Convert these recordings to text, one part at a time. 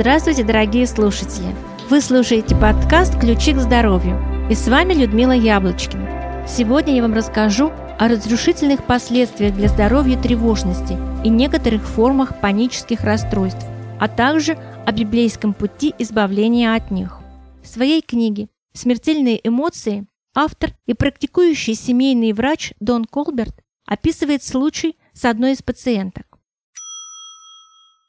Здравствуйте, дорогие слушатели! Вы слушаете подкаст «Ключи к здоровью» и с вами Людмила Яблочкина. Сегодня я вам расскажу о разрушительных последствиях для здоровья тревожности и некоторых формах панических расстройств, а также о библейском пути избавления от них. В своей книге «Смертельные эмоции» автор и практикующий семейный врач Дон Колберт описывает случай с одной из пациенток.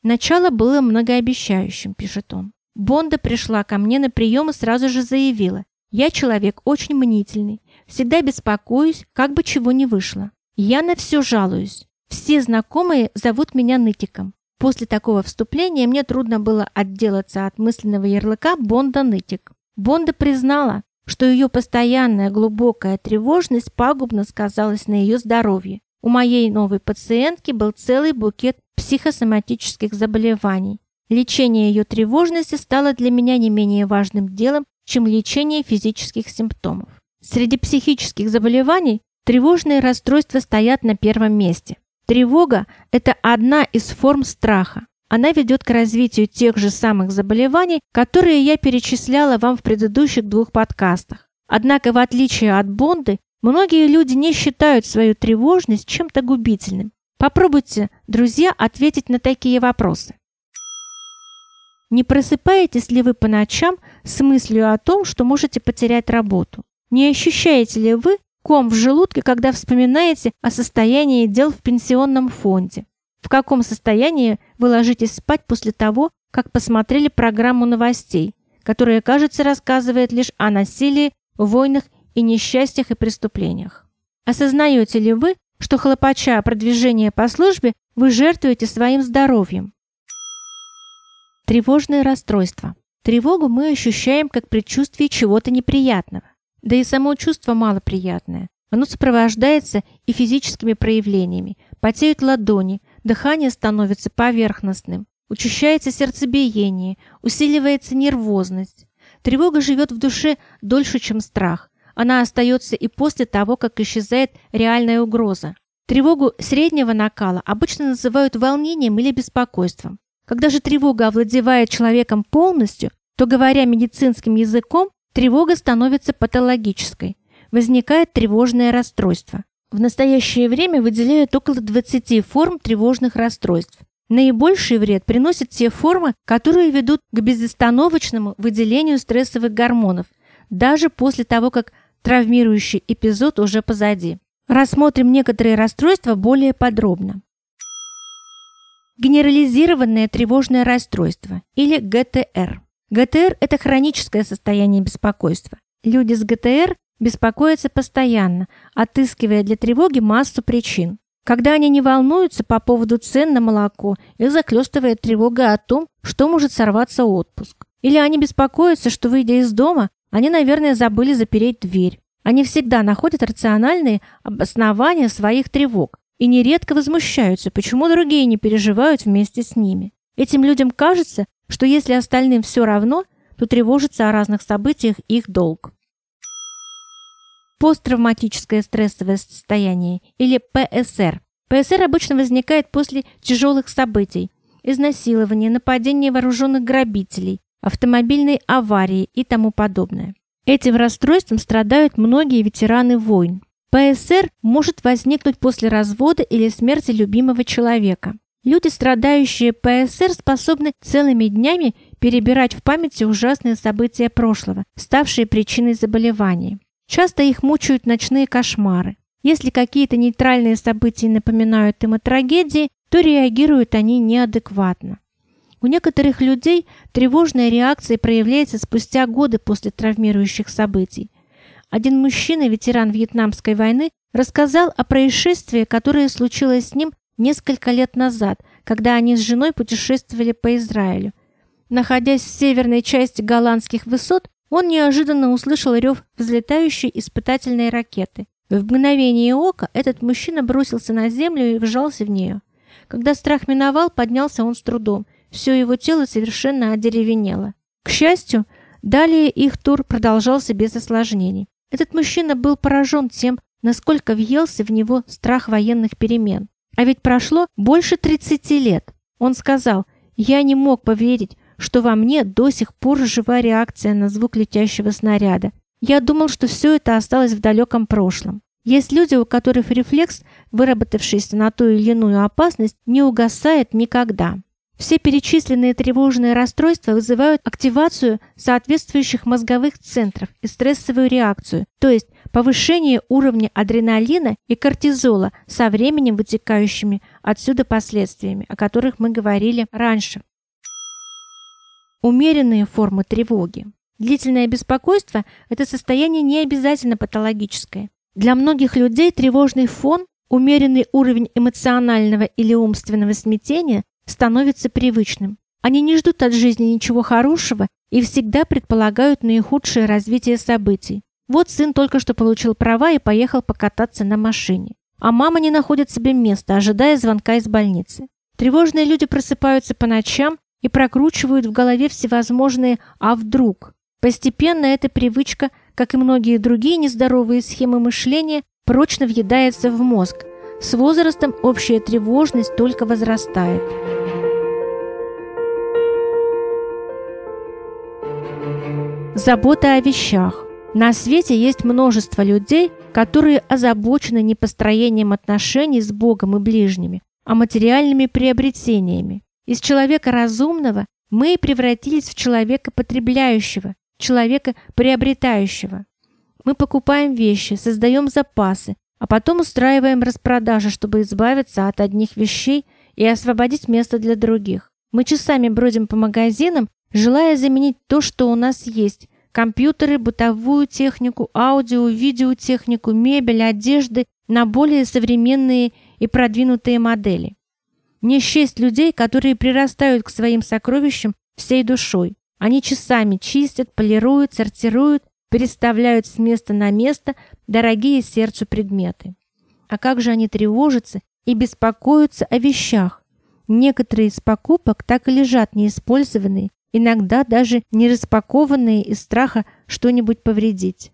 Начало было многообещающим, пишет он. Бонда пришла ко мне на прием и сразу же заявила. Я человек очень мнительный, всегда беспокоюсь, как бы чего не вышло. Я на все жалуюсь. Все знакомые зовут меня нытиком. После такого вступления мне трудно было отделаться от мысленного ярлыка «Бонда нытик». Бонда признала, что ее постоянная глубокая тревожность пагубно сказалась на ее здоровье. У моей новой пациентки был целый букет психосоматических заболеваний. Лечение ее тревожности стало для меня не менее важным делом, чем лечение физических симптомов. Среди психических заболеваний тревожные расстройства стоят на первом месте. Тревога – это одна из форм страха. Она ведет к развитию тех же самых заболеваний, которые я перечисляла вам в предыдущих двух подкастах. Однако, в отличие от Бонды, многие люди не считают свою тревожность чем-то губительным. Попробуйте, друзья, ответить на такие вопросы. Не просыпаетесь ли вы по ночам с мыслью о том, что можете потерять работу? Не ощущаете ли вы ком в желудке, когда вспоминаете о состоянии дел в пенсионном фонде? В каком состоянии вы ложитесь спать после того, как посмотрели программу новостей, которая, кажется, рассказывает лишь о насилии, войнах и несчастьях и преступлениях? Осознаете ли вы, что хлопача продвижение по службе, вы жертвуете своим здоровьем? Тревожное расстройство. Тревогу мы ощущаем как предчувствие чего-то неприятного. Да и само чувство малоприятное. Оно сопровождается и физическими проявлениями. Потеют ладони, дыхание становится поверхностным, учащается сердцебиение, усиливается нервозность. Тревога живет в душе дольше, чем страх. Она остается и после того, как исчезает реальная угроза. Тревогу среднего накала обычно называют волнением или беспокойством. Когда же тревога овладевает человеком полностью, то, говоря медицинским языком, тревога становится патологической. Возникает тревожное расстройство. В настоящее время выделяют около 20 форм тревожных расстройств. Наибольший вред приносят те формы, которые ведут к безостановочному выделению стрессовых гормонов, даже после того, как травмирующий эпизод уже позади. Рассмотрим некоторые расстройства более подробно. Генерализированное тревожное расстройство или ГТР. ГТР – это хроническое состояние беспокойства. Люди с ГТР беспокоятся постоянно, отыскивая для тревоги массу причин. Когда они не волнуются по поводу цен на молоко, их захлестывает тревога о том, что может сорваться отпуск. Или они беспокоятся, что, выйдя из дома, они, наверное, забыли запереть дверь. Они всегда находят рациональные обоснования своих тревог и нередко возмущаются, почему другие не переживают вместе с ними. Этим людям кажется, что если остальным все равно, то тревожиться о разных событиях их долг. Посттравматическое стрессовое состояние или ПСР. ПСР обычно возникает после тяжелых событий, изнасилования, нападения вооруженных грабителей, автомобильной аварии и тому подобное. Этим расстройством страдают многие ветераны войн. ПСР может возникнуть после развода или смерти любимого человека. Люди, страдающие ПСР, способны целыми днями перебирать в памяти ужасные события прошлого, ставшие причиной заболевания. Часто их мучают ночные кошмары. Если какие-то нейтральные события напоминают им о трагедии, то реагируют они неадекватно. У некоторых людей тревожная реакция проявляется спустя годы после травмирующих событий. Один мужчина, ветеран Вьетнамской войны, рассказал о происшествии, которое случилось с ним несколько лет назад, когда они с женой путешествовали по Израилю. Находясь в северной части голландских высот, он неожиданно услышал рев взлетающей испытательной ракеты. В мгновение ока этот мужчина бросился на землю и вжался в нее. Когда страх миновал, поднялся он с трудом – все его тело совершенно одеревенело. К счастью, далее их тур продолжался без осложнений. Этот мужчина был поражен тем, насколько въелся в него страх военных перемен. А ведь прошло больше 30 лет. Он сказал, я не мог поверить, что во мне до сих пор жива реакция на звук летящего снаряда. Я думал, что все это осталось в далеком прошлом. Есть люди, у которых рефлекс, выработавшийся на ту или иную опасность, не угасает никогда. Все перечисленные тревожные расстройства вызывают активацию соответствующих мозговых центров и стрессовую реакцию, то есть повышение уровня адреналина и кортизола со временем вытекающими отсюда последствиями, о которых мы говорили раньше. Умеренные формы тревоги. Длительное беспокойство – это состояние не обязательно патологическое. Для многих людей тревожный фон, умеренный уровень эмоционального или умственного смятения становится привычным. Они не ждут от жизни ничего хорошего и всегда предполагают наихудшее развитие событий. Вот сын только что получил права и поехал покататься на машине. А мама не находит себе места, ожидая звонка из больницы. Тревожные люди просыпаются по ночам и прокручивают в голове всевозможные «а вдруг?». Постепенно эта привычка, как и многие другие нездоровые схемы мышления, прочно въедается в мозг. С возрастом общая тревожность только возрастает. Забота о вещах. На свете есть множество людей, которые озабочены не построением отношений с Богом и ближними, а материальными приобретениями. Из человека разумного мы превратились в человека потребляющего, человека приобретающего. Мы покупаем вещи, создаем запасы, а потом устраиваем распродажи, чтобы избавиться от одних вещей и освободить место для других. Мы часами бродим по магазинам, желая заменить то, что у нас есть – компьютеры, бытовую технику, аудио, видеотехнику, мебель, одежды на более современные и продвинутые модели. Не счесть людей, которые прирастают к своим сокровищам всей душой. Они часами чистят, полируют, сортируют, переставляют с места на место дорогие сердцу предметы. А как же они тревожатся и беспокоятся о вещах? Некоторые из покупок так и лежат неиспользованные, иногда даже не распакованные из страха что-нибудь повредить.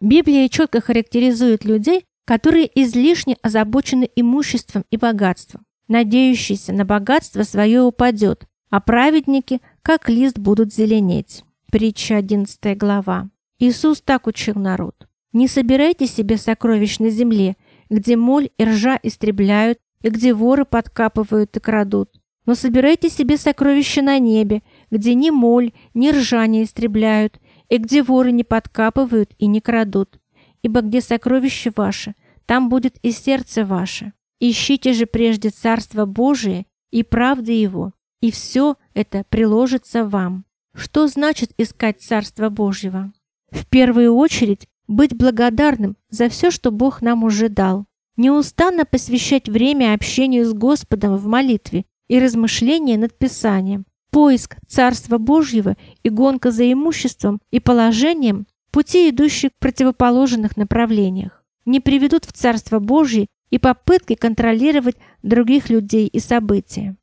Библия четко характеризует людей, которые излишне озабочены имуществом и богатством. Надеющийся на богатство свое упадет, а праведники, как лист, будут зеленеть. Притча 11 глава. Иисус так учил народ. «Не собирайте себе сокровищ на земле, где моль и ржа истребляют, и где воры подкапывают и крадут, но собирайте себе сокровища на небе, где ни моль, ни ржа не истребляют, и где воры не подкапывают и не крадут. Ибо где сокровище ваше, там будет и сердце ваше. Ищите же прежде Царство Божие и правды Его, и все это приложится вам. Что значит искать Царство Божьего? В первую очередь быть благодарным за все, что Бог нам уже дал. Неустанно посвящать время общению с Господом в молитве и размышления над Писанием. Поиск Царства Божьего и гонка за имуществом и положением – пути, идущие в противоположных направлениях, не приведут в Царство Божье и попытки контролировать других людей и события.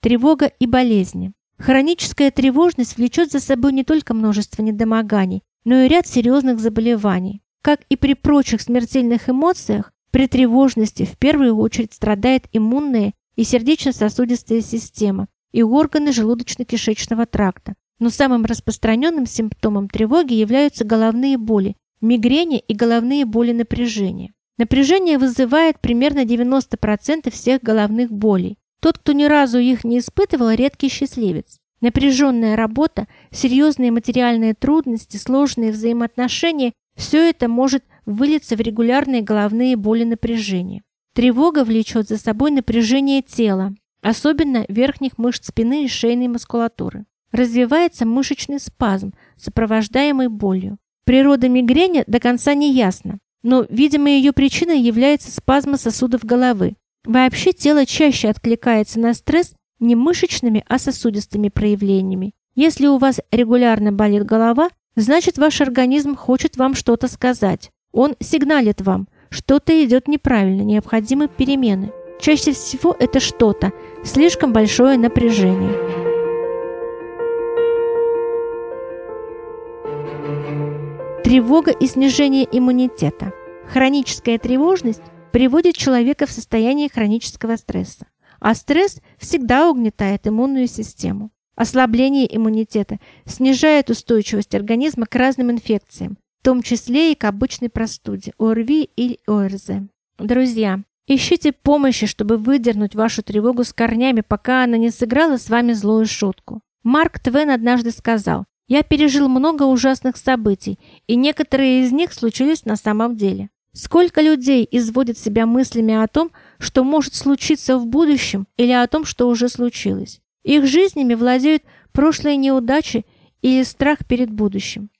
Тревога и болезни. Хроническая тревожность влечет за собой не только множество недомоганий, но и ряд серьезных заболеваний. Как и при прочих смертельных эмоциях, при тревожности в первую очередь страдает иммунная и сердечно-сосудистая система, и органы желудочно-кишечного тракта. Но самым распространенным симптомом тревоги являются головные боли, мигрени и головные боли напряжения. Напряжение вызывает примерно 90% всех головных болей. Тот, кто ни разу их не испытывал, редкий счастливец. Напряженная работа, серьезные материальные трудности, сложные взаимоотношения – все это может выльется в регулярные головные боли напряжения. Тревога влечет за собой напряжение тела, особенно верхних мышц спины и шейной мускулатуры. Развивается мышечный спазм, сопровождаемый болью. Природа мигрени до конца не ясна, но, видимо, ее причиной является спазм сосудов головы. Вообще тело чаще откликается на стресс не мышечными, а сосудистыми проявлениями. Если у вас регулярно болит голова, значит ваш организм хочет вам что-то сказать. Он сигналит вам, что-то идет неправильно, необходимы перемены. Чаще всего это что-то, слишком большое напряжение. Тревога и снижение иммунитета. Хроническая тревожность приводит человека в состояние хронического стресса. а стресс всегда угнетает иммунную систему. Ослабление иммунитета снижает устойчивость организма к разным инфекциям, в том числе и к обычной простуде, ОРВИ или ОРЗ. Друзья, ищите помощи, чтобы выдернуть вашу тревогу с корнями, пока она не сыграла с вами злую шутку. Марк Твен однажды сказал, «Я пережил много ужасных событий, и некоторые из них случились на самом деле. Сколько людей изводят себя мыслями о том, что может случиться в будущем или о том, что уже случилось. Их жизнями владеют прошлые неудачи или страх перед будущим.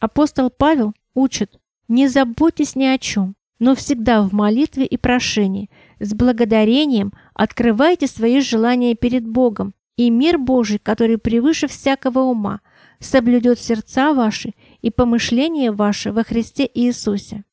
Апостол Павел учит, не заботьтесь ни о чем, но всегда в молитве и прошении, с благодарением открывайте свои желания перед Богом, и мир Божий, который превыше всякого ума, соблюдет сердца ваши и помышления ваши во Христе Иисусе.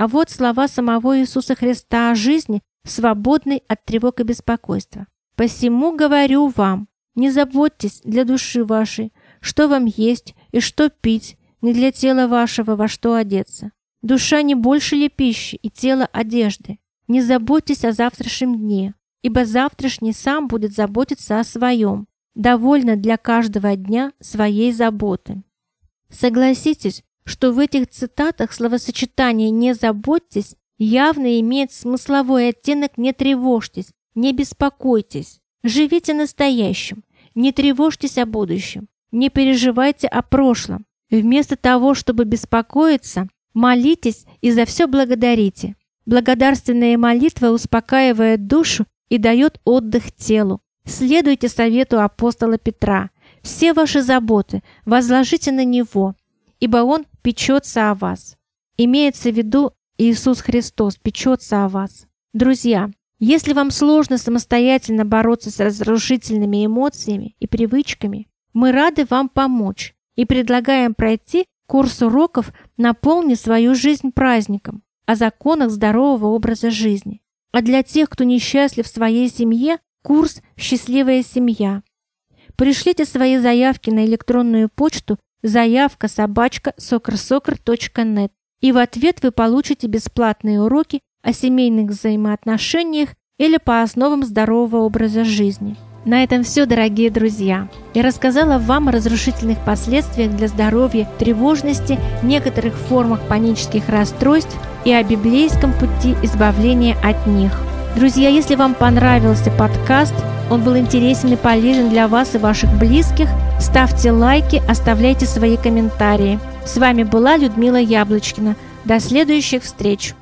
А вот слова самого Иисуса Христа о жизни, свободной от тревог и беспокойства. «Посему говорю вам, не заботьтесь для души вашей, что вам есть и что пить, не для тела вашего во что одеться. Душа не больше ли пищи и тело одежды? Не заботьтесь о завтрашнем дне, ибо завтрашний сам будет заботиться о своем. Довольно для каждого дня своей заботы. Согласитесь, что в этих цитатах словосочетание «не заботьтесь» явно имеет смысловой оттенок «не тревожьтесь», «не беспокойтесь». Живите настоящим, не тревожьтесь о будущем, не переживайте о прошлом. Вместо того, чтобы беспокоиться, молитесь и за все благодарите. Благодарственная молитва успокаивает душу и дает отдых телу. Следуйте совету апостола Петра. Все ваши заботы возложите на Него, ибо Он печется о вас. Имеется в виду Иисус Христос печется о вас. Друзья, если вам сложно самостоятельно бороться с разрушительными эмоциями и привычками, мы рады вам помочь и предлагаем пройти курс уроков «Наполни свою жизнь праздником» о законах здорового образа жизни. А для тех, кто несчастлив в своей семье, курс «Счастливая семья». Пришлите свои заявки на электронную почту заявка собачка soccer.net и в ответ вы получите бесплатные уроки о семейных взаимоотношениях или по основам здорового образа жизни. На этом все, дорогие друзья. Я рассказала вам о разрушительных последствиях для здоровья, тревожности, некоторых формах панических расстройств и о библейском пути избавления от них. Друзья, если вам понравился подкаст, он был интересен и полезен для вас и ваших близких, ставьте лайки, оставляйте свои комментарии. С вами была Людмила Яблочкина. До следующих встреч!